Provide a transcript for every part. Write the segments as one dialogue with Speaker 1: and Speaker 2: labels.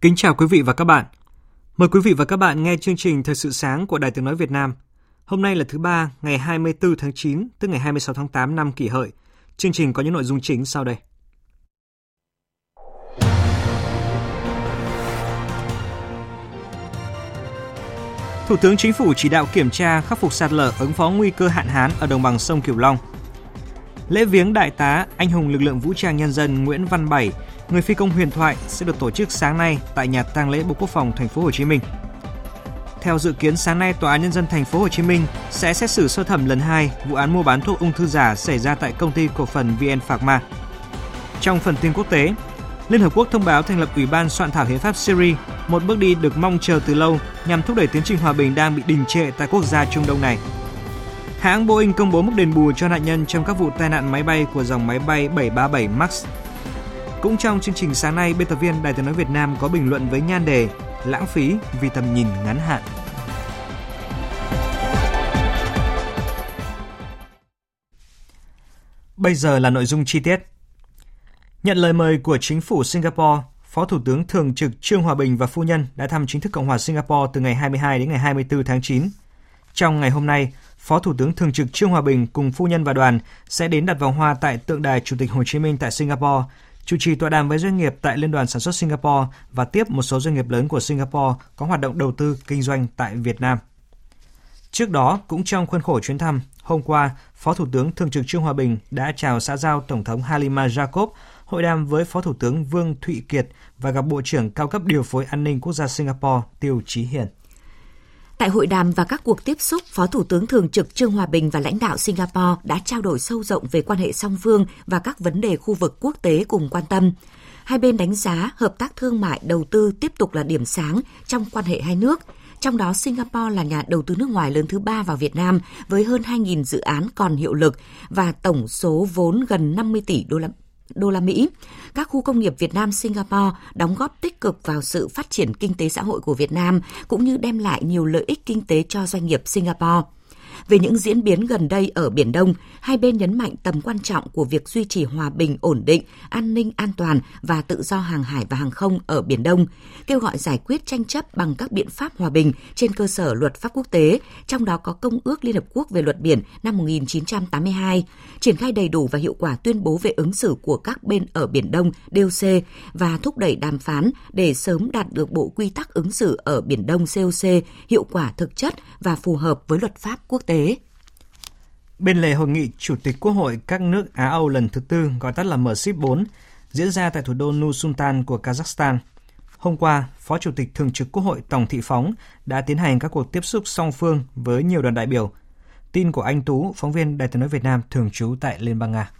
Speaker 1: Kính chào quý vị và các bạn. Mời quý vị và các bạn nghe chương trình Thời sự sáng của Đài Tiếng Nói Việt Nam. Hôm nay là thứ ba, ngày 24 tháng 9, tức ngày 26 tháng 8 năm kỷ hợi. Chương trình có những nội dung chính sau đây. Thủ tướng Chính phủ chỉ đạo kiểm tra khắc phục sạt lở ứng phó nguy cơ hạn hán ở đồng bằng sông Cửu Long. Lễ viếng đại tá anh hùng lực lượng vũ trang nhân dân Nguyễn Văn Bảy, người phi công huyền thoại sẽ được tổ chức sáng nay tại nhà tang lễ Bộ Quốc phòng thành phố Hồ Chí Minh. Theo dự kiến sáng nay Tòa án nhân dân thành phố Hồ Chí Minh sẽ xét xử sơ thẩm lần 2 vụ án mua bán thuốc ung thư giả xảy ra tại công ty cổ phần VN Phạc Ma. Trong phần tin quốc tế, Liên Hợp Quốc thông báo thành lập Ủy ban soạn thảo hiến pháp Syria, một bước đi được mong chờ từ lâu nhằm thúc đẩy tiến trình hòa bình đang bị đình trệ tại quốc gia Trung Đông này. Hãng Boeing công bố mức đền bù cho nạn nhân trong các vụ tai nạn máy bay của dòng máy bay 737 MAX. Cũng trong chương trình sáng nay, biên tập viên Đài tiếng nói Việt Nam có bình luận với nhan đề Lãng phí vì tầm nhìn ngắn hạn. Bây giờ là nội dung chi tiết. Nhận lời mời của chính phủ Singapore, Phó Thủ tướng Thường trực Trương Hòa Bình và phu nhân đã thăm chính thức Cộng hòa Singapore từ ngày 22 đến ngày 24 tháng 9. Trong ngày hôm nay, Phó Thủ tướng Thường trực Trương Hòa Bình cùng phu nhân và đoàn sẽ đến đặt vòng hoa tại tượng đài Chủ tịch Hồ Chí Minh tại Singapore, chủ trì tọa đàm với doanh nghiệp tại Liên đoàn Sản xuất Singapore và tiếp một số doanh nghiệp lớn của Singapore có hoạt động đầu tư kinh doanh tại Việt Nam. Trước đó, cũng trong khuôn khổ chuyến thăm, hôm qua, Phó Thủ tướng Thường trực Trương Hòa Bình đã chào xã giao Tổng thống Halima Jacob, hội đàm với Phó Thủ tướng Vương Thụy Kiệt và gặp Bộ trưởng cao cấp điều phối an ninh quốc gia Singapore Tiêu Chí Hiển.
Speaker 2: Tại hội đàm và các cuộc tiếp xúc, Phó Thủ tướng Thường trực Trương Hòa Bình và lãnh đạo Singapore đã trao đổi sâu rộng về quan hệ song phương và các vấn đề khu vực quốc tế cùng quan tâm. Hai bên đánh giá hợp tác thương mại đầu tư tiếp tục là điểm sáng trong quan hệ hai nước, trong đó Singapore là nhà đầu tư nước ngoài lớn thứ ba vào Việt Nam với hơn 2.000 dự án còn hiệu lực và tổng số vốn gần 50 tỷ đô la đô la Mỹ. Các khu công nghiệp Việt Nam, Singapore đóng góp tích cực vào sự phát triển kinh tế xã hội của Việt Nam, cũng như đem lại nhiều lợi ích kinh tế cho doanh nghiệp Singapore. Về những diễn biến gần đây ở Biển Đông, hai bên nhấn mạnh tầm quan trọng của việc duy trì hòa bình, ổn định, an ninh, an toàn và tự do hàng hải và hàng không ở Biển Đông, kêu gọi giải quyết tranh chấp bằng các biện pháp hòa bình trên cơ sở luật pháp quốc tế, trong đó có Công ước Liên Hợp Quốc về luật biển năm 1982, triển khai đầy đủ và hiệu quả tuyên bố về ứng xử của các bên ở Biển Đông DOC và thúc đẩy đàm phán để sớm đạt được bộ quy tắc ứng xử ở Biển Đông COC hiệu quả thực chất và phù hợp với luật pháp quốc tế.
Speaker 1: Bên lề hội nghị Chủ tịch Quốc hội các nước Á Âu lần thứ tư gọi tắt là MCIP 4 diễn ra tại thủ đô Nusultan của Kazakhstan. Hôm qua, Phó Chủ tịch Thường trực Quốc hội Tổng Thị Phóng đã tiến hành các cuộc tiếp xúc song phương với nhiều đoàn đại biểu. Tin của anh Tú, phóng viên Đài tiếng nói Việt Nam thường trú tại Liên bang Nga.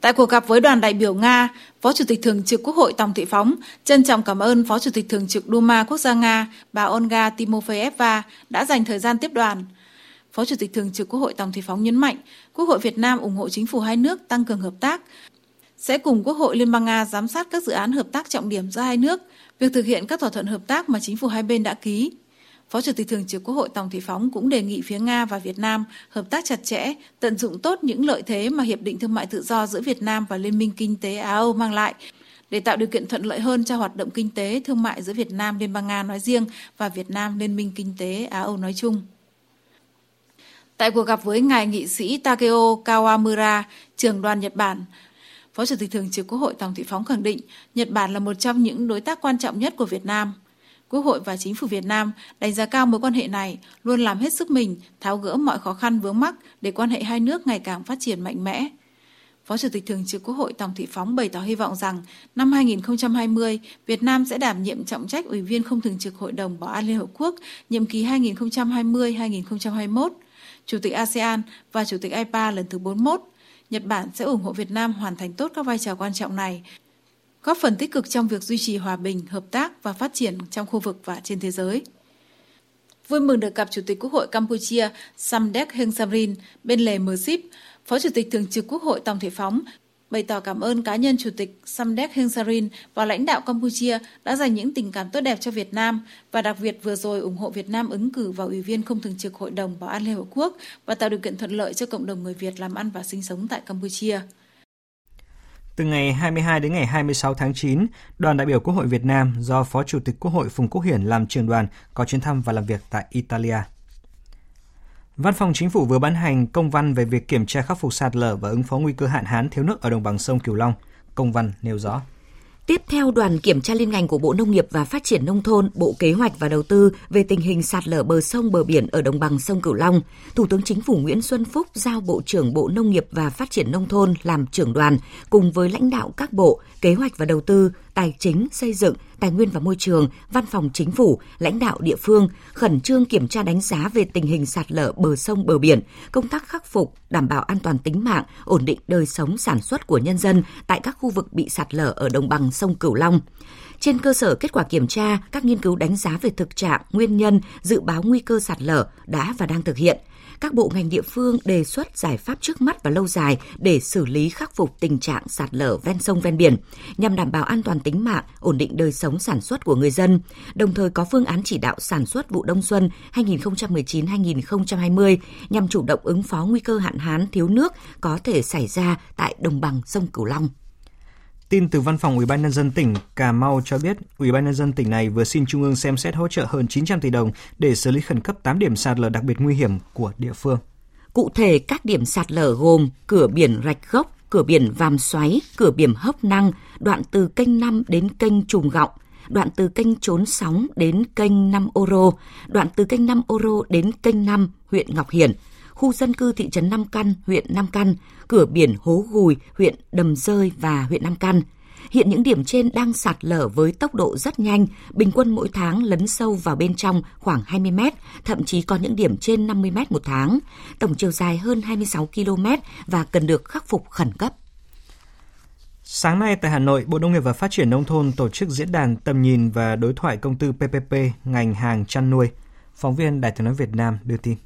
Speaker 3: Tại cuộc gặp với đoàn đại biểu Nga, Phó Chủ tịch Thường trực Quốc hội Tòng Thị Phóng trân trọng cảm ơn Phó Chủ tịch Thường trực Duma Quốc gia Nga bà Olga Timofeyeva đã dành thời gian tiếp đoàn. Phó Chủ tịch Thường trực Quốc hội Tòng Thị Phóng nhấn mạnh, Quốc hội Việt Nam ủng hộ chính phủ hai nước tăng cường hợp tác, sẽ cùng Quốc hội Liên bang Nga giám sát các dự án hợp tác trọng điểm giữa hai nước, việc thực hiện các thỏa thuận hợp tác mà chính phủ hai bên đã ký. Phó Chủ tịch Thường trực Quốc hội Tòng Thị Phóng cũng đề nghị phía Nga và Việt Nam hợp tác chặt chẽ, tận dụng tốt những lợi thế mà Hiệp định Thương mại Tự do giữa Việt Nam và Liên minh Kinh tế Á-Âu mang lại, để tạo điều kiện thuận lợi hơn cho hoạt động kinh tế, thương mại giữa Việt Nam, Liên bang Nga nói riêng và Việt Nam, Liên minh Kinh tế Á-Âu nói chung. Tại cuộc gặp với ngài nghị sĩ Takeo Kawamura, trưởng đoàn Nhật Bản, Phó Chủ tịch Thường trực Quốc hội Tòng Thị Phóng khẳng định Nhật Bản là một trong những đối tác quan trọng nhất của Việt Nam. Quốc hội và chính phủ Việt Nam đánh giá cao mối quan hệ này, luôn làm hết sức mình tháo gỡ mọi khó khăn vướng mắc để quan hệ hai nước ngày càng phát triển mạnh mẽ. Phó Chủ tịch Thường trực Quốc hội Tòng Thị Phóng bày tỏ hy vọng rằng năm 2020, Việt Nam sẽ đảm nhiệm trọng trách Ủy viên không thường trực Hội đồng Bảo an Liên Hợp Quốc nhiệm kỳ 2020-2021, Chủ tịch ASEAN và Chủ tịch IPA lần thứ 41. Nhật Bản sẽ ủng hộ Việt Nam hoàn thành tốt các vai trò quan trọng này, góp phần tích cực trong việc duy trì hòa bình, hợp tác và phát triển trong khu vực và trên thế giới. Vui mừng được gặp Chủ tịch Quốc hội Campuchia Samdech Heng Samrin bên lề mờ ship, Phó Chủ tịch Thường trực Quốc hội Tòng Thị Phóng bày tỏ cảm ơn cá nhân Chủ tịch Samdech Heng Samrin và lãnh đạo Campuchia đã dành những tình cảm tốt đẹp cho Việt Nam và đặc biệt vừa rồi ủng hộ Việt Nam ứng cử vào Ủy viên không thường trực Hội đồng Bảo an Liên Hợp Quốc và tạo điều kiện thuận lợi cho cộng đồng người Việt làm ăn và sinh sống tại Campuchia.
Speaker 1: Từ ngày 22 đến ngày 26 tháng 9, đoàn đại biểu Quốc hội Việt Nam do Phó Chủ tịch Quốc hội Phùng Quốc Hiển làm trưởng đoàn có chuyến thăm và làm việc tại Italia. Văn phòng Chính phủ vừa ban hành công văn về việc kiểm tra khắc phục sạt lở và ứng phó nguy cơ hạn hán thiếu nước ở đồng bằng sông Cửu Long. Công văn nêu rõ.
Speaker 2: Tiếp theo đoàn kiểm tra liên ngành của Bộ Nông nghiệp và Phát triển Nông thôn, Bộ Kế hoạch và Đầu tư về tình hình sạt lở bờ sông bờ biển ở đồng bằng sông Cửu Long, Thủ tướng Chính phủ Nguyễn Xuân Phúc giao Bộ trưởng Bộ Nông nghiệp và Phát triển Nông thôn làm trưởng đoàn cùng với lãnh đạo các bộ Kế hoạch và Đầu tư, Tài chính, Xây dựng, Tài nguyên và Môi trường, Văn phòng Chính phủ, lãnh đạo địa phương khẩn trương kiểm tra đánh giá về tình hình sạt lở bờ sông bờ biển, công tác khắc phục, đảm bảo an toàn tính mạng, ổn định đời sống sản xuất của nhân dân tại các khu vực bị sạt lở ở đồng bằng sông Cửu Long. Trên cơ sở kết quả kiểm tra, các nghiên cứu đánh giá về thực trạng, nguyên nhân, dự báo nguy cơ sạt lở đã và đang thực hiện – các bộ ngành địa phương đề xuất giải pháp trước mắt và lâu dài để xử lý khắc phục tình trạng sạt lở ven sông ven biển, nhằm đảm bảo an toàn tính mạng, ổn định đời sống sản xuất của người dân, đồng thời có phương án chỉ đạo sản xuất vụ đông xuân 2019-2020 nhằm chủ động ứng phó nguy cơ hạn hán thiếu nước có thể xảy ra tại đồng bằng sông Cửu Long.
Speaker 1: Tin từ Văn phòng Ủy ban nhân dân tỉnh Cà Mau cho biết, Ủy ban nhân dân tỉnh này vừa xin Trung ương xem xét hỗ trợ hơn 900 tỷ đồng để xử lý khẩn cấp 8 điểm sạt lở đặc biệt nguy hiểm của địa phương.
Speaker 2: Cụ thể, các điểm sạt lở gồm cửa biển Rạch Gốc, cửa biển Vàm Xoáy, cửa biển Hốc Năng, đoạn từ kênh 5 đến kênh Trùng Gọng, đoạn từ kênh Trốn Sóng đến kênh 5 Oro, đoạn từ kênh 5 Oro đến kênh 5 huyện Ngọc Hiển, khu dân cư thị trấn Nam Căn, huyện Nam Căn, cửa biển Hố Gùi, huyện Đầm Rơi và huyện Nam Căn. Hiện những điểm trên đang sạt lở với tốc độ rất nhanh, bình quân mỗi tháng lấn sâu vào bên trong khoảng 20 mét, thậm chí có những điểm trên 50 mét một tháng. Tổng chiều dài hơn 26 km và cần được khắc phục khẩn cấp.
Speaker 1: Sáng nay tại Hà Nội, Bộ Nông nghiệp và Phát triển Nông thôn tổ chức diễn đàn tầm nhìn và đối thoại công tư PPP ngành hàng chăn nuôi. Phóng viên Đài tiếng nói Việt Nam đưa tin.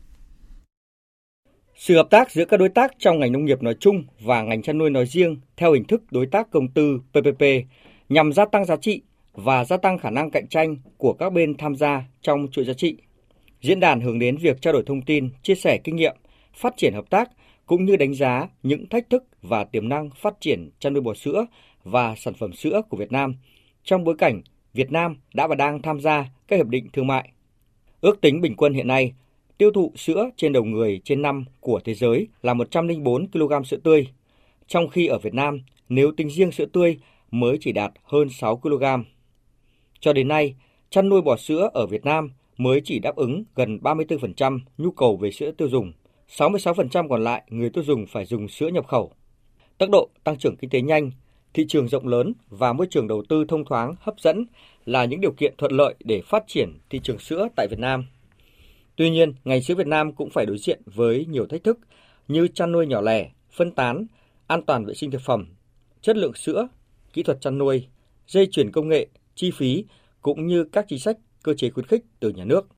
Speaker 4: Sự hợp tác giữa các đối tác trong ngành nông nghiệp nói chung và ngành chăn nuôi nói riêng theo hình thức đối tác công tư PPP nhằm gia tăng giá trị và gia tăng khả năng cạnh tranh của các bên tham gia trong chuỗi giá trị. Diễn đàn hướng đến việc trao đổi thông tin, chia sẻ kinh nghiệm, phát triển hợp tác cũng như đánh giá những thách thức và tiềm năng phát triển chăn nuôi bò sữa và sản phẩm sữa của Việt Nam trong bối cảnh Việt Nam đã và đang tham gia các hiệp định thương mại. Ước tính bình quân hiện nay, Tiêu thụ sữa trên đầu người trên năm của thế giới là 104 kg sữa tươi, trong khi ở Việt Nam, nếu tính riêng sữa tươi mới chỉ đạt hơn 6 kg. Cho đến nay, chăn nuôi bò sữa ở Việt Nam mới chỉ đáp ứng gần 34% nhu cầu về sữa tiêu dùng, 66% còn lại người tiêu dùng phải dùng sữa nhập khẩu. Tốc độ tăng trưởng kinh tế nhanh, thị trường rộng lớn và môi trường đầu tư thông thoáng hấp dẫn là những điều kiện thuận lợi để phát triển thị trường sữa tại Việt Nam. Tuy nhiên, ngành sữa Việt Nam cũng phải đối diện với nhiều thách thức như chăn nuôi nhỏ lẻ, phân tán, an toàn vệ sinh thực phẩm, chất lượng sữa, kỹ thuật chăn nuôi, dây chuyển công nghệ, chi phí cũng như các chính sách cơ chế khuyến khích từ nhà nước.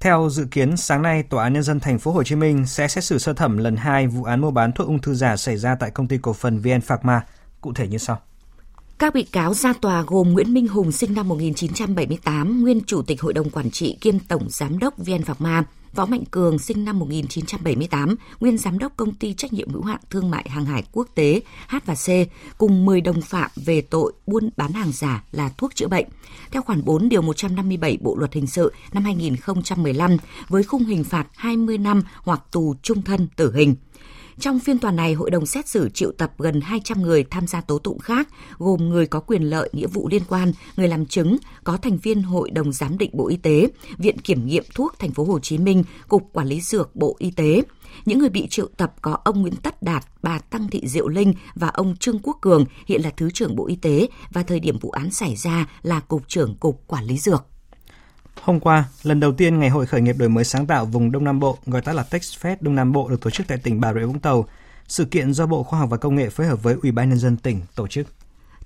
Speaker 1: Theo dự kiến, sáng nay Tòa án nhân dân thành phố Hồ Chí Minh sẽ xét xử sơ thẩm lần 2 vụ án mua bán thuốc ung thư giả xảy ra tại công ty cổ phần VN Pharma, cụ thể như sau.
Speaker 2: Các bị cáo ra tòa gồm Nguyễn Minh Hùng sinh năm 1978, nguyên chủ tịch hội đồng quản trị kiêm tổng giám đốc VN Phạc Ma, Võ Mạnh Cường sinh năm 1978, nguyên giám đốc công ty trách nhiệm hữu hạn thương mại hàng hải quốc tế H&C cùng 10 đồng phạm về tội buôn bán hàng giả là thuốc chữa bệnh. Theo khoản 4 điều 157 Bộ luật hình sự năm 2015 với khung hình phạt 20 năm hoặc tù trung thân tử hình. Trong phiên tòa này, hội đồng xét xử triệu tập gần 200 người tham gia tố tụng khác, gồm người có quyền lợi nghĩa vụ liên quan, người làm chứng, có thành viên Hội đồng giám định Bộ Y tế, Viện Kiểm nghiệm thuốc Thành phố Hồ Chí Minh, Cục Quản lý dược Bộ Y tế. Những người bị triệu tập có ông Nguyễn Tất Đạt, bà Tăng Thị Diệu Linh và ông Trương Quốc Cường, hiện là Thứ trưởng Bộ Y tế và thời điểm vụ án xảy ra là Cục trưởng Cục Quản lý Dược.
Speaker 1: Hôm qua, lần đầu tiên Ngày hội khởi nghiệp đổi mới sáng tạo vùng Đông Nam Bộ, gọi tắt là TechFest Đông Nam Bộ được tổ chức tại tỉnh Bà Rịa Vũng Tàu. Sự kiện do Bộ Khoa học và Công nghệ phối hợp với Ủy ban nhân dân tỉnh tổ chức.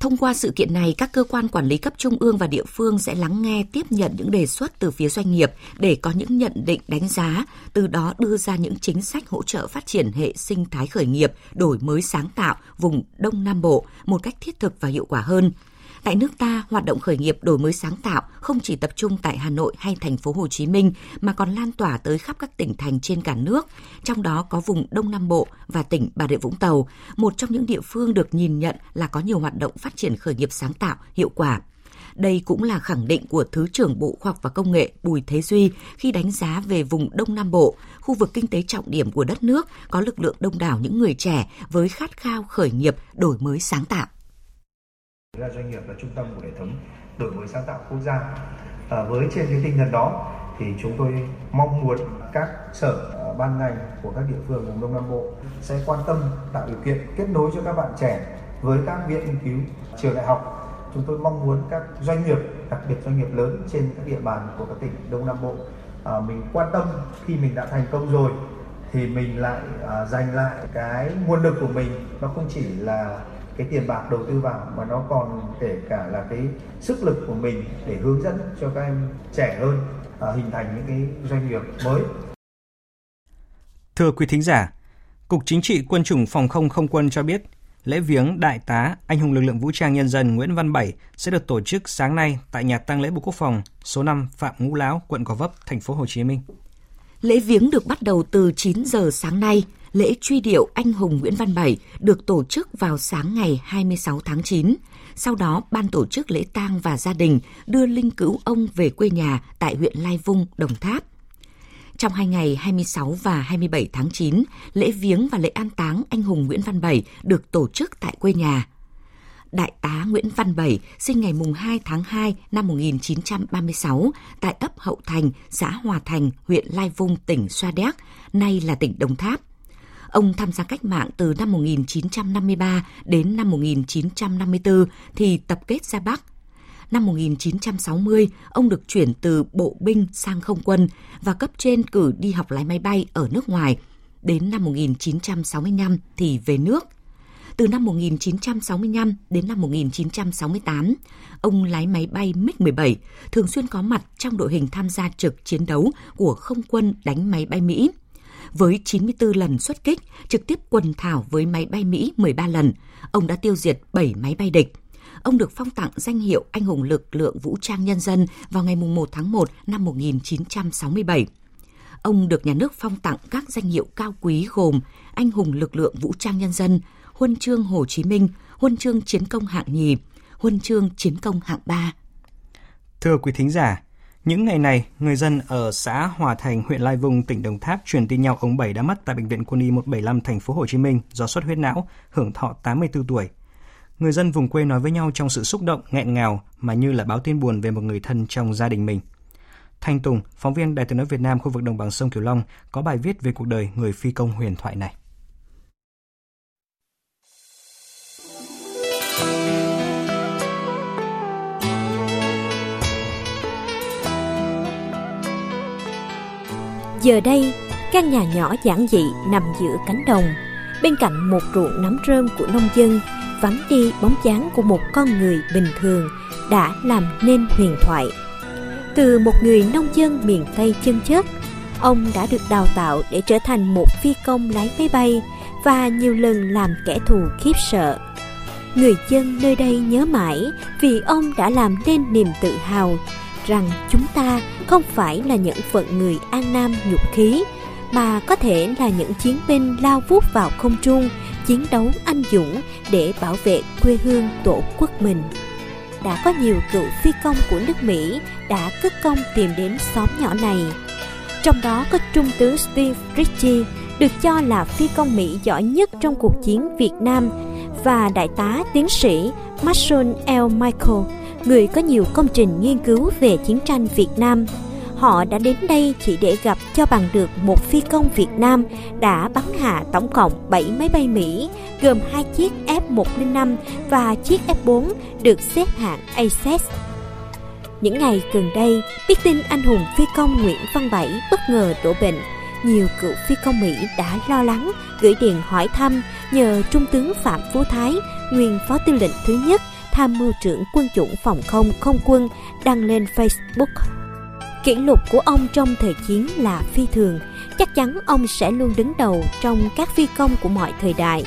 Speaker 2: Thông qua sự kiện này, các cơ quan quản lý cấp trung ương và địa phương sẽ lắng nghe, tiếp nhận những đề xuất từ phía doanh nghiệp để có những nhận định đánh giá, từ đó đưa ra những chính sách hỗ trợ phát triển hệ sinh thái khởi nghiệp, đổi mới sáng tạo vùng Đông Nam Bộ một cách thiết thực và hiệu quả hơn. Tại nước ta, hoạt động khởi nghiệp đổi mới sáng tạo không chỉ tập trung tại Hà Nội hay thành phố Hồ Chí Minh mà còn lan tỏa tới khắp các tỉnh thành trên cả nước, trong đó có vùng Đông Nam Bộ và tỉnh Bà Rịa Vũng Tàu, một trong những địa phương được nhìn nhận là có nhiều hoạt động phát triển khởi nghiệp sáng tạo hiệu quả. Đây cũng là khẳng định của Thứ trưởng Bộ Khoa học và Công nghệ Bùi Thế Duy khi đánh giá về vùng Đông Nam Bộ, khu vực kinh tế trọng điểm của đất nước có lực lượng đông đảo những người trẻ với khát khao khởi nghiệp đổi mới sáng tạo
Speaker 5: là doanh nghiệp là trung tâm của hệ thống đổi mới sáng tạo quốc gia. À, với trên cái tinh thần đó thì chúng tôi mong muốn các sở ờ, ban ngành của các địa phương vùng đông nam bộ sẽ quan tâm tạo điều kiện kết nối cho các bạn trẻ với các viện nghiên cứu trường đại học. Chúng tôi mong muốn các doanh nghiệp đặc biệt doanh nghiệp lớn trên các địa bàn của các tỉnh đông nam bộ à, mình quan tâm khi mình đã thành công rồi thì mình lại à, dành lại cái nguồn lực của mình. Nó không chỉ là cái tiền bạc đầu tư vào mà nó còn kể cả là cái sức lực của mình để hướng dẫn cho các em trẻ hơn à, hình thành những cái doanh nghiệp mới.
Speaker 1: Thưa quý thính giả, Cục Chính trị Quân chủng Phòng không Không quân cho biết lễ viếng Đại tá Anh hùng lực lượng vũ trang nhân dân Nguyễn Văn Bảy sẽ được tổ chức sáng nay tại nhà tang lễ Bộ Quốc phòng số 5 Phạm Ngũ Lão, quận Gò Vấp, thành phố Hồ Chí Minh.
Speaker 2: Lễ viếng được bắt đầu từ 9 giờ sáng nay lễ truy điệu anh hùng Nguyễn Văn Bảy được tổ chức vào sáng ngày 26 tháng 9. Sau đó, ban tổ chức lễ tang và gia đình đưa linh cữu ông về quê nhà tại huyện Lai Vung, Đồng Tháp. Trong hai ngày 26 và 27 tháng 9, lễ viếng và lễ an táng anh hùng Nguyễn Văn Bảy được tổ chức tại quê nhà. Đại tá Nguyễn Văn Bảy sinh ngày 2 tháng 2 năm 1936 tại ấp Hậu Thành, xã Hòa Thành, huyện Lai Vung, tỉnh Xoa Đéc, nay là tỉnh Đồng Tháp. Ông tham gia cách mạng từ năm 1953 đến năm 1954 thì tập kết ra Bắc. Năm 1960, ông được chuyển từ bộ binh sang không quân và cấp trên cử đi học lái máy bay ở nước ngoài. Đến năm 1965 thì về nước. Từ năm 1965 đến năm 1968, ông lái máy bay MiG-17, thường xuyên có mặt trong đội hình tham gia trực chiến đấu của không quân đánh máy bay Mỹ – với 94 lần xuất kích, trực tiếp quần thảo với máy bay Mỹ 13 lần. Ông đã tiêu diệt 7 máy bay địch. Ông được phong tặng danh hiệu Anh hùng lực lượng vũ trang nhân dân vào ngày 1 tháng 1 năm 1967. Ông được nhà nước phong tặng các danh hiệu cao quý gồm Anh hùng lực lượng vũ trang nhân dân, Huân chương Hồ Chí Minh, Huân chương chiến công hạng nhì, Huân chương chiến công hạng ba.
Speaker 1: Thưa quý thính giả, những ngày này, người dân ở xã Hòa Thành, huyện Lai Vung, tỉnh Đồng Tháp truyền tin nhau ông Bảy đã mất tại bệnh viện Quân y 175 thành phố Hồ Chí Minh do xuất huyết não, hưởng thọ 84 tuổi. Người dân vùng quê nói với nhau trong sự xúc động, nghẹn ngào mà như là báo tin buồn về một người thân trong gia đình mình. Thanh Tùng, phóng viên Đài tiếng nói Việt Nam khu vực đồng bằng sông Cửu Long có bài viết về cuộc đời người phi công huyền thoại này.
Speaker 6: Giờ đây, căn nhà nhỏ giản dị nằm giữa cánh đồng, bên cạnh một ruộng nắm rơm của nông dân, vắng đi bóng dáng của một con người bình thường đã làm nên huyền thoại. Từ một người nông dân miền Tây chân chất, ông đã được đào tạo để trở thành một phi công lái máy bay và nhiều lần làm kẻ thù khiếp sợ. Người dân nơi đây nhớ mãi vì ông đã làm nên niềm tự hào rằng chúng ta không phải là những phận người an nam nhục khí mà có thể là những chiến binh lao vút vào không trung chiến đấu anh dũng để bảo vệ quê hương tổ quốc mình. Đã có nhiều cựu phi công của nước mỹ đã cất công tìm đến xóm nhỏ này. Trong đó có trung tướng steve ritchie được cho là phi công Mỹ giỏi nhất trong cuộc chiến Việt Nam và đại tá tiến sĩ Marshall L. Michael, người có nhiều công trình nghiên cứu về chiến tranh Việt Nam. Họ đã đến đây chỉ để gặp cho bằng được một phi công Việt Nam đã bắn hạ tổng cộng 7 máy bay Mỹ, gồm hai chiếc F-105 và chiếc F-4 được xếp hạng ACES. Những ngày gần đây, biết tin anh hùng phi công Nguyễn Văn Bảy bất ngờ đổ bệnh, nhiều cựu phi công Mỹ đã lo lắng gửi điện hỏi thăm nhờ Trung tướng Phạm Phú Thái, nguyên Phó Tư lệnh thứ nhất, tham mưu trưởng quân chủng phòng không không quân đăng lên Facebook. Kỷ lục của ông trong thời chiến là phi thường, chắc chắn ông sẽ luôn đứng đầu trong các phi công của mọi thời đại.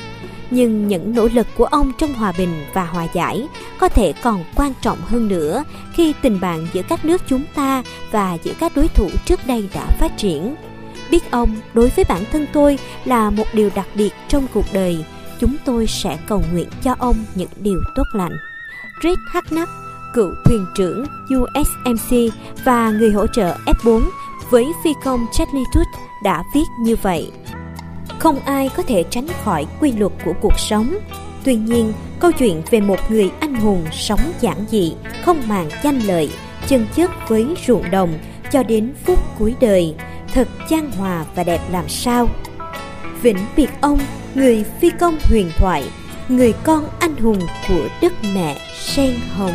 Speaker 6: Nhưng những nỗ lực của ông trong hòa bình và hòa giải có thể còn quan trọng hơn nữa khi tình bạn giữa các nước chúng ta và giữa các đối thủ trước đây đã phát triển. Biết ông đối với bản thân tôi là một điều đặc biệt trong cuộc đời, chúng tôi sẽ cầu nguyện cho ông những điều tốt lành. Reed Hacknap cựu thuyền trưởng USMC và người hỗ trợ F4 với phi công Charlie Tooth đã viết như vậy. Không ai có thể tránh khỏi quy luật của cuộc sống. Tuy nhiên, câu chuyện về một người anh hùng sống giản dị, không màng danh lợi, chân chất với ruộng đồng cho đến phút cuối đời, thật chan hòa và đẹp làm sao. Vĩnh biệt ông, người phi công huyền thoại, người con anh hùng của đất mẹ sen hồng.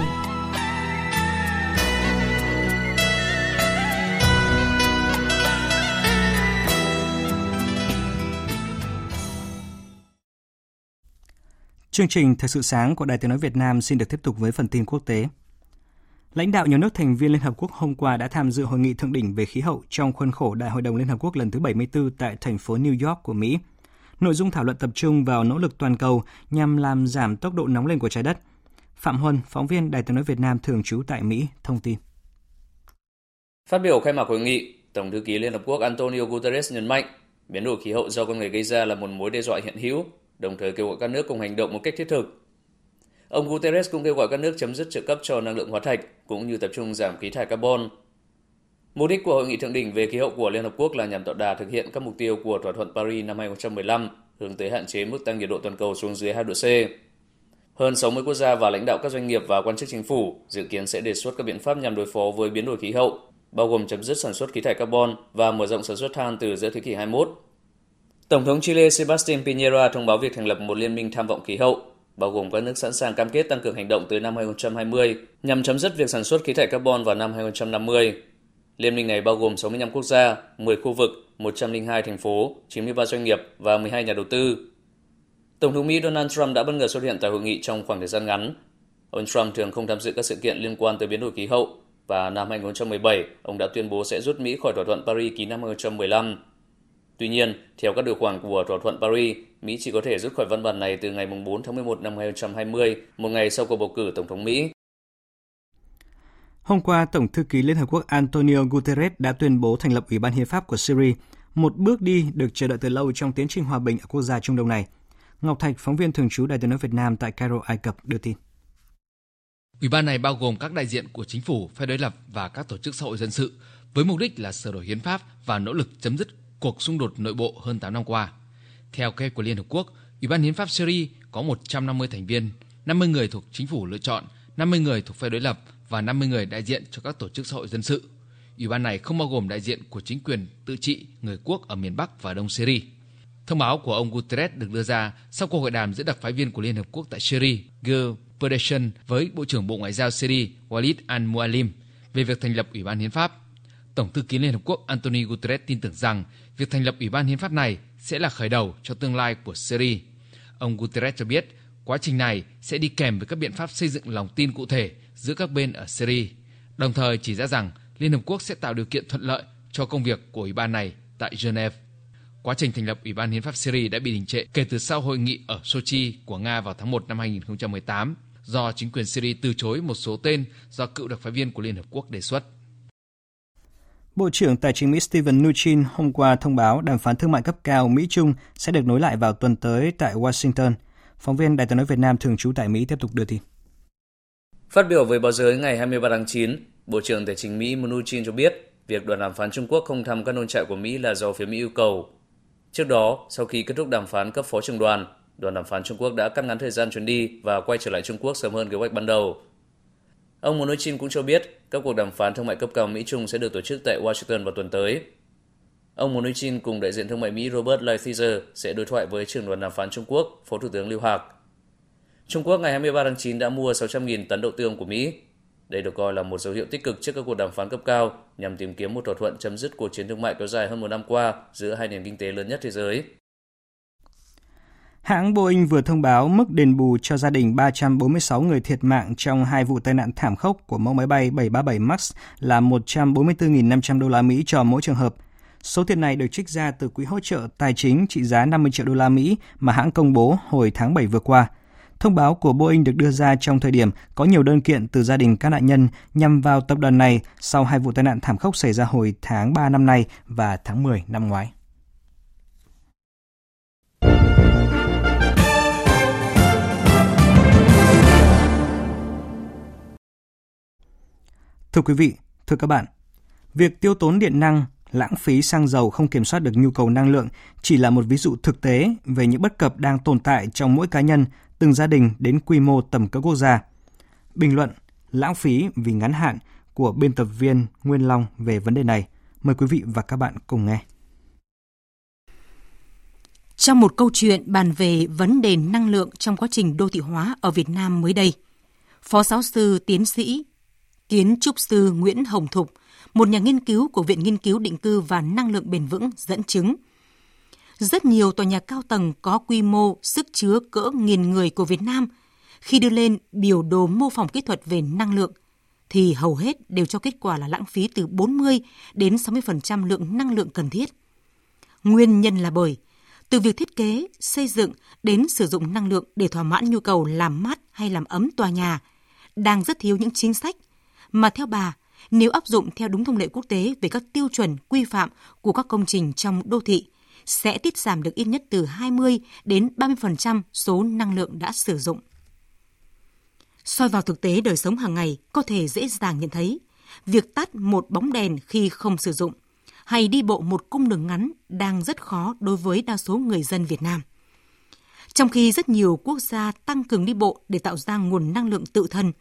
Speaker 1: Chương trình Thời sự sáng của Đài Tiếng Nói Việt Nam xin được tiếp tục với phần tin quốc tế. Lãnh đạo nhiều nước thành viên Liên Hợp Quốc hôm qua đã tham dự hội nghị thượng đỉnh về khí hậu trong khuôn khổ Đại hội đồng Liên Hợp Quốc lần thứ 74 tại thành phố New York của Mỹ. Nội dung thảo luận tập trung vào nỗ lực toàn cầu nhằm làm giảm tốc độ nóng lên của trái đất. Phạm Huân, phóng viên Đài Tiếng Nói Việt Nam thường trú tại Mỹ, thông tin.
Speaker 7: Phát biểu khai mạc hội nghị, Tổng thư ký Liên Hợp Quốc Antonio Guterres nhấn mạnh biến đổi khí hậu do con người gây ra là một mối đe dọa hiện hữu đồng thời kêu gọi các nước cùng hành động một cách thiết thực. Ông Guterres cũng kêu gọi các nước chấm dứt trợ cấp cho năng lượng hóa thạch cũng như tập trung giảm khí thải carbon. Mục đích của hội nghị thượng đỉnh về khí hậu của Liên Hợp Quốc là nhằm tạo đà thực hiện các mục tiêu của thỏa thuận Paris năm 2015 hướng tới hạn chế mức tăng nhiệt độ toàn cầu xuống dưới 2 độ C. Hơn 60 quốc gia và lãnh đạo các doanh nghiệp và quan chức chính phủ dự kiến sẽ đề xuất các biện pháp nhằm đối phó với biến đổi khí hậu, bao gồm chấm dứt sản xuất khí thải carbon và mở rộng sản xuất than từ giữa thế kỷ 21 Tổng thống Chile Sebastián Piñera thông báo việc thành lập một liên minh tham vọng khí hậu, bao gồm các nước sẵn sàng cam kết tăng cường hành động tới năm 2020 nhằm chấm dứt việc sản xuất khí thải carbon vào năm 2050. Liên minh này bao gồm 65 quốc gia, 10 khu vực, 102 thành phố, 93 doanh nghiệp và 12 nhà đầu tư. Tổng thống Mỹ Donald Trump đã bất ngờ xuất hiện tại hội nghị trong khoảng thời gian ngắn. Ông Trump thường không tham dự các sự kiện liên quan tới biến đổi khí hậu và năm 2017, ông đã tuyên bố sẽ rút Mỹ khỏi thỏa thuận Paris ký năm 2015 Tuy nhiên, theo các điều khoản của thỏa thuận Paris, Mỹ chỉ có thể rút khỏi văn bản này từ ngày 4 tháng 11 năm 2020, một ngày sau cuộc bầu cử Tổng thống Mỹ.
Speaker 1: Hôm qua, Tổng thư ký Liên Hợp Quốc Antonio Guterres đã tuyên bố thành lập Ủy ban Hiến pháp của Syria, một bước đi được chờ đợi từ lâu trong tiến trình hòa bình ở quốc gia Trung Đông này. Ngọc Thạch, phóng viên thường trú Đài tiếng nói Việt Nam tại Cairo, Ai Cập đưa tin.
Speaker 8: Ủy ban này bao gồm các đại diện của chính phủ, phe đối lập và các tổ chức xã hội dân sự, với mục đích là sửa đổi hiến pháp và nỗ lực chấm dứt cuộc xung đột nội bộ hơn 8 năm qua. Theo kế của Liên Hợp Quốc, Ủy ban Hiến pháp Syria có 150 thành viên, 50 người thuộc chính phủ lựa chọn, 50 người thuộc phe đối lập và 50 người đại diện cho các tổ chức xã hội dân sự. Ủy ban này không bao gồm đại diện của chính quyền tự trị người quốc ở miền Bắc và Đông Syria. Thông báo của ông Guterres được đưa ra sau cuộc hội đàm giữa đặc phái viên của Liên Hợp Quốc tại Syria, Gil Pedersen với Bộ trưởng Bộ Ngoại giao Syria Walid al-Mualim về việc thành lập Ủy ban Hiến pháp. Tổng thư ký Liên Hợp Quốc Antonio Guterres tin tưởng rằng việc thành lập Ủy ban Hiến pháp này sẽ là khởi đầu cho tương lai của Syria. Ông Guterres cho biết quá trình này sẽ đi kèm với các biện pháp xây dựng lòng tin cụ thể giữa các bên ở Syria, đồng thời chỉ ra rằng Liên Hợp Quốc sẽ tạo điều kiện thuận lợi cho công việc của Ủy ban này tại Geneva. Quá trình thành lập Ủy ban Hiến pháp Syria đã bị đình trệ kể từ sau hội nghị ở Sochi của Nga vào tháng 1 năm 2018 do chính quyền Syria từ chối một số tên do cựu đặc phái viên của Liên Hợp Quốc đề xuất.
Speaker 1: Bộ trưởng Tài chính Mỹ Steven Mnuchin hôm qua thông báo đàm phán thương mại cấp cao Mỹ-Trung sẽ được nối lại vào tuần tới tại Washington. Phóng viên Đài tiếng nói Việt Nam thường trú tại Mỹ tiếp tục đưa tin.
Speaker 7: Phát biểu với báo giới ngày 23 tháng 9, Bộ trưởng Tài chính Mỹ Mnuchin cho biết việc đoàn đàm phán Trung Quốc không thăm các nông trại của Mỹ là do phía Mỹ yêu cầu. Trước đó, sau khi kết thúc đàm phán cấp phó trưởng đoàn, đoàn đàm phán Trung Quốc đã cắt ngắn thời gian chuyến đi và quay trở lại Trung Quốc sớm hơn kế hoạch ban đầu. Ông Mnuchin cũng cho biết các cuộc đàm phán thương mại cấp cao Mỹ-Trung sẽ được tổ chức tại Washington vào tuần tới. Ông Mnuchin cùng đại diện thương mại Mỹ Robert Lighthizer sẽ đối thoại với trưởng đoàn đàm phán Trung Quốc, Phó Thủ tướng Lưu Hạc. Trung Quốc ngày 23 tháng 9 đã mua 600.000 tấn đậu tương của Mỹ. Đây được coi là một dấu hiệu tích cực trước các cuộc đàm phán cấp cao nhằm tìm kiếm một thỏa thuận chấm dứt cuộc chiến thương mại kéo dài hơn một năm qua giữa hai nền kinh tế lớn nhất thế giới.
Speaker 1: Hãng Boeing vừa thông báo mức đền bù cho gia đình 346 người thiệt mạng trong hai vụ tai nạn thảm khốc của mẫu máy bay 737 MAX là 144.500 đô la Mỹ cho mỗi trường hợp. Số tiền này được trích ra từ quỹ hỗ trợ tài chính trị giá 50 triệu đô la Mỹ mà hãng công bố hồi tháng 7 vừa qua. Thông báo của Boeing được đưa ra trong thời điểm có nhiều đơn kiện từ gia đình các nạn nhân nhằm vào tập đoàn này sau hai vụ tai nạn thảm khốc xảy ra hồi tháng 3 năm nay và tháng 10 năm ngoái. Thưa quý vị, thưa các bạn, việc tiêu tốn điện năng, lãng phí xăng dầu không kiểm soát được nhu cầu năng lượng chỉ là một ví dụ thực tế về những bất cập đang tồn tại trong mỗi cá nhân, từng gia đình đến quy mô tầm cỡ quốc gia. Bình luận lãng phí vì ngắn hạn của biên tập viên Nguyên Long về vấn đề này. Mời quý vị và các bạn cùng nghe.
Speaker 9: Trong một câu chuyện bàn về vấn đề năng lượng trong quá trình đô thị hóa ở Việt Nam mới đây, Phó giáo sư tiến sĩ Kiến trúc sư Nguyễn Hồng Thục, một nhà nghiên cứu của Viện Nghiên cứu Định cư và Năng lượng bền vững dẫn chứng. Rất nhiều tòa nhà cao tầng có quy mô sức chứa cỡ nghìn người của Việt Nam khi đưa lên biểu đồ mô phỏng kỹ thuật về năng lượng thì hầu hết đều cho kết quả là lãng phí từ 40 đến 60% lượng năng lượng cần thiết. Nguyên nhân là bởi từ việc thiết kế, xây dựng đến sử dụng năng lượng để thỏa mãn nhu cầu làm mát hay làm ấm tòa nhà đang rất thiếu những chính sách mà theo bà, nếu áp dụng theo đúng thông lệ quốc tế về các tiêu chuẩn quy phạm của các công trình trong đô thị, sẽ tiết giảm được ít nhất từ 20 đến 30% số năng lượng đã sử dụng. Soi vào thực tế đời sống hàng ngày có thể dễ dàng nhận thấy, việc tắt một bóng đèn khi không sử dụng hay đi bộ một cung đường ngắn đang rất khó đối với đa số người dân Việt Nam. Trong khi rất nhiều quốc gia tăng cường đi bộ để tạo ra nguồn năng lượng tự thân,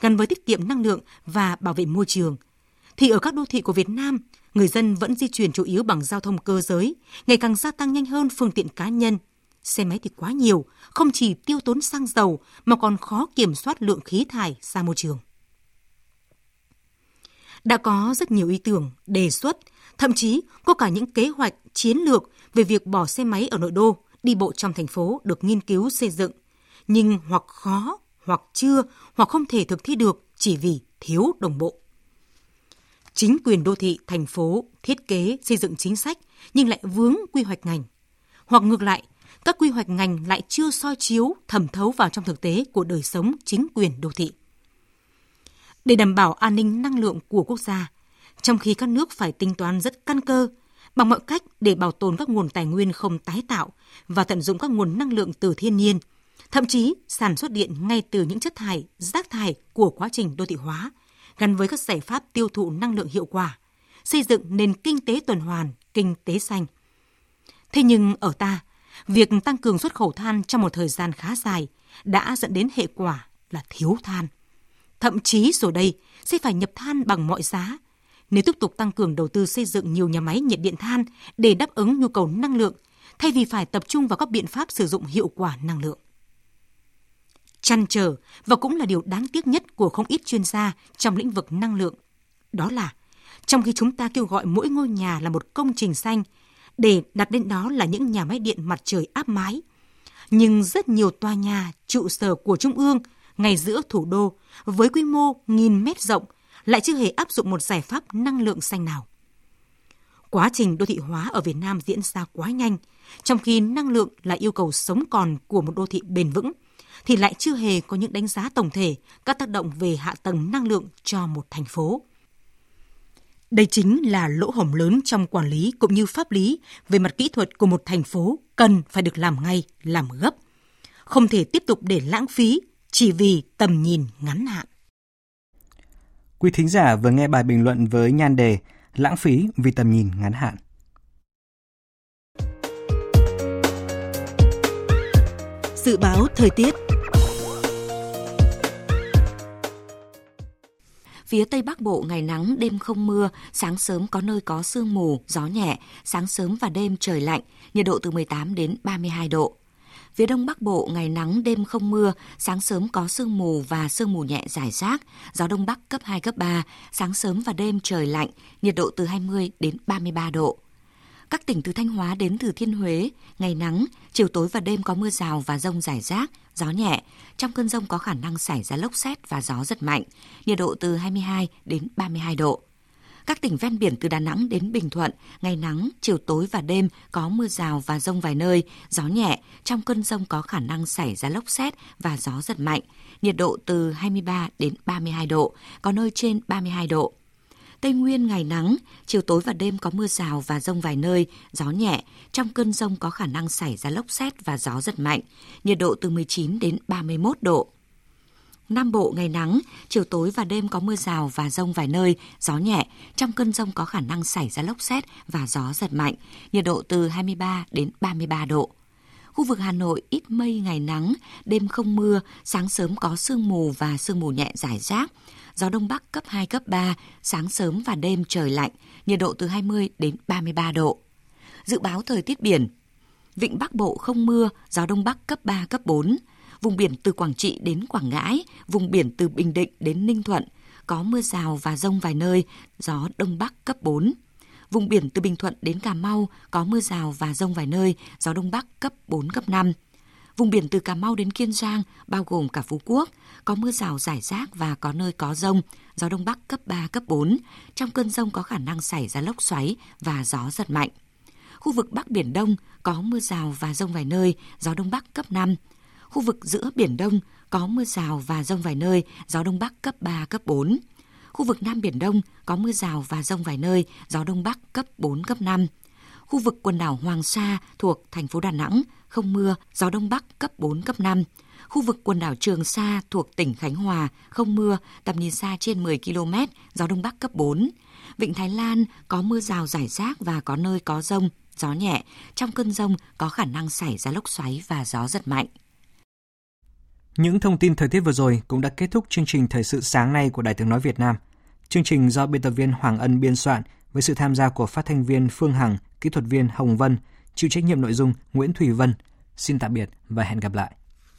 Speaker 9: gắn với tiết kiệm năng lượng và bảo vệ môi trường, thì ở các đô thị của Việt Nam, người dân vẫn di chuyển chủ yếu bằng giao thông cơ giới, ngày càng gia tăng nhanh hơn phương tiện cá nhân. Xe máy thì quá nhiều, không chỉ tiêu tốn xăng dầu mà còn khó kiểm soát lượng khí thải ra môi trường. Đã có rất nhiều ý tưởng, đề xuất, thậm chí có cả những kế hoạch, chiến lược về việc bỏ xe máy ở nội đô, đi bộ trong thành phố được nghiên cứu xây dựng, nhưng hoặc khó hoặc chưa hoặc không thể thực thi được chỉ vì thiếu đồng bộ. Chính quyền đô thị, thành phố thiết kế xây dựng chính sách nhưng lại vướng quy hoạch ngành. Hoặc ngược lại, các quy hoạch ngành lại chưa soi chiếu, thẩm thấu vào trong thực tế của đời sống chính quyền đô thị. Để đảm bảo an ninh năng lượng của quốc gia, trong khi các nước phải tính toán rất căn cơ bằng mọi cách để bảo tồn các nguồn tài nguyên không tái tạo và tận dụng các nguồn năng lượng từ thiên nhiên – thậm chí sản xuất điện ngay từ những chất thải, rác thải của quá trình đô thị hóa, gắn với các giải pháp tiêu thụ năng lượng hiệu quả, xây dựng nền kinh tế tuần hoàn, kinh tế xanh. Thế nhưng ở ta, việc tăng cường xuất khẩu than trong một thời gian khá dài đã dẫn đến hệ quả là thiếu than. Thậm chí rồi đây sẽ phải nhập than bằng mọi giá. Nếu tiếp tục tăng cường đầu tư xây dựng nhiều nhà máy nhiệt điện than để đáp ứng nhu cầu năng lượng, thay vì phải tập trung vào các biện pháp sử dụng hiệu quả năng lượng chăn trở và cũng là điều đáng tiếc nhất của không ít chuyên gia trong lĩnh vực năng lượng. Đó là, trong khi chúng ta kêu gọi mỗi ngôi nhà là một công trình xanh, để đặt lên đó là những nhà máy điện mặt trời áp mái. Nhưng rất nhiều tòa nhà, trụ sở của Trung ương ngay giữa thủ đô với quy mô nghìn mét rộng lại chưa hề áp dụng một giải pháp năng lượng xanh nào. Quá trình đô thị hóa ở Việt Nam diễn ra quá nhanh, trong khi năng lượng là yêu cầu sống còn của một đô thị bền vững – thì lại chưa hề có những đánh giá tổng thể các tác động về hạ tầng năng lượng cho một thành phố. Đây chính là lỗ hổng lớn trong quản lý cũng như pháp lý về mặt kỹ thuật của một thành phố cần phải được làm ngay, làm gấp. Không thể tiếp tục để lãng phí chỉ vì tầm nhìn ngắn hạn.
Speaker 1: Quý thính giả vừa nghe bài bình luận với nhan đề Lãng phí vì tầm nhìn ngắn hạn.
Speaker 9: Dự báo thời tiết
Speaker 2: Phía Tây Bắc Bộ ngày nắng, đêm không mưa, sáng sớm có nơi có sương mù, gió nhẹ, sáng sớm và đêm trời lạnh, nhiệt độ từ 18 đến 32 độ. Phía Đông Bắc Bộ ngày nắng, đêm không mưa, sáng sớm có sương mù và sương mù nhẹ rải rác, gió Đông Bắc cấp 2, cấp 3, sáng sớm và đêm trời lạnh, nhiệt độ từ 20 đến 33 độ. Các tỉnh từ Thanh Hóa đến Thừa Thiên Huế, ngày nắng, chiều tối và đêm có mưa rào và rông rải rác, gió nhẹ. Trong cơn rông có khả năng xảy ra lốc xét và gió giật mạnh, nhiệt độ từ 22 đến 32 độ. Các tỉnh ven biển từ Đà Nẵng đến Bình Thuận, ngày nắng, chiều tối và đêm có mưa rào và rông vài nơi, gió nhẹ. Trong cơn rông có khả năng xảy ra lốc xét và gió giật mạnh, nhiệt độ từ 23 đến 32 độ, có nơi trên 32 độ. Tây Nguyên ngày nắng, chiều tối và đêm có mưa rào và rông vài nơi, gió nhẹ. Trong cơn rông có khả năng xảy ra lốc xét và gió giật mạnh, nhiệt độ từ 19 đến 31 độ. Nam Bộ ngày nắng, chiều tối và đêm có mưa rào và rông vài nơi, gió nhẹ. Trong cơn rông có khả năng xảy ra lốc xét và gió giật mạnh, nhiệt độ từ 23 đến 33 độ. Khu vực Hà Nội ít mây ngày nắng, đêm không mưa, sáng sớm có sương mù và sương mù nhẹ rải rác. Gió Đông Bắc cấp 2, cấp 3, sáng sớm và đêm trời lạnh, nhiệt độ từ 20 đến 33 độ. Dự báo thời tiết biển Vịnh Bắc Bộ không mưa, gió Đông Bắc cấp 3, cấp 4. Vùng biển từ Quảng Trị đến Quảng Ngãi, vùng biển từ Bình Định đến Ninh Thuận, có mưa rào và rông vài nơi, gió Đông Bắc cấp 4. Vùng biển từ Bình Thuận đến Cà Mau có mưa rào và rông vài nơi, gió Đông Bắc cấp 4, cấp 5. Vùng biển từ Cà Mau đến Kiên Giang, bao gồm cả Phú Quốc, có mưa rào rải rác và có nơi có rông, gió Đông Bắc cấp 3, cấp 4. Trong cơn rông có khả năng xảy ra lốc xoáy và gió giật mạnh. Khu vực Bắc Biển Đông có mưa rào và rông vài nơi, gió Đông Bắc cấp 5. Khu vực giữa Biển Đông có mưa rào và rông vài nơi, gió Đông Bắc cấp 3, cấp 4. Khu vực Nam Biển Đông có mưa rào và rông vài nơi, gió Đông Bắc cấp 4, cấp 5. Khu vực quần đảo Hoàng Sa thuộc thành phố Đà Nẵng không mưa, gió Đông Bắc cấp 4, cấp 5. Khu vực quần đảo Trường Sa thuộc tỉnh Khánh Hòa không mưa, tầm nhìn xa trên 10 km, gió Đông Bắc cấp 4. Vịnh Thái Lan có mưa rào rải rác và có nơi có rông, gió nhẹ. Trong cơn rông có khả năng xảy ra lốc xoáy và gió giật mạnh.
Speaker 1: Những thông tin thời tiết vừa rồi cũng đã kết thúc chương trình Thời sự sáng nay của Đài tiếng nói Việt Nam. Chương trình do biên tập viên Hoàng Ân biên soạn với sự tham gia của phát thanh viên Phương Hằng, kỹ thuật viên Hồng Vân, chịu trách nhiệm nội dung Nguyễn Thủy Vân. Xin tạm biệt và hẹn gặp lại.